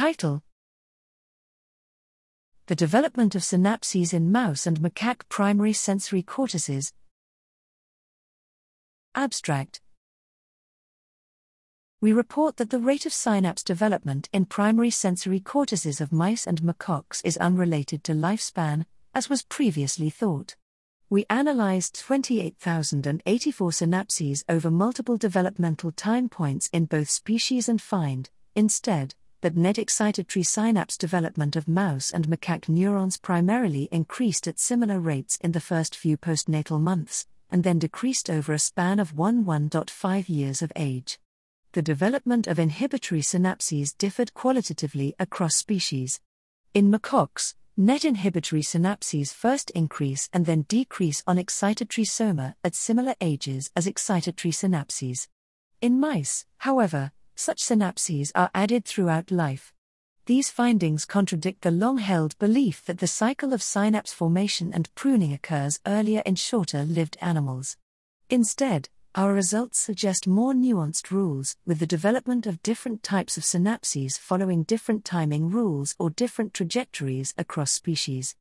Title The development of synapses in mouse and macaque primary sensory cortices. Abstract We report that the rate of synapse development in primary sensory cortices of mice and macaques is unrelated to lifespan, as was previously thought. We analyzed 28,084 synapses over multiple developmental time points in both species and find, instead, that net excitatory synapse development of mouse and macaque neurons primarily increased at similar rates in the first few postnatal months, and then decreased over a span of 1 1.5 years of age. The development of inhibitory synapses differed qualitatively across species. In macaques, net inhibitory synapses first increase and then decrease on excitatory soma at similar ages as excitatory synapses. In mice, however, such synapses are added throughout life. These findings contradict the long held belief that the cycle of synapse formation and pruning occurs earlier in shorter lived animals. Instead, our results suggest more nuanced rules, with the development of different types of synapses following different timing rules or different trajectories across species.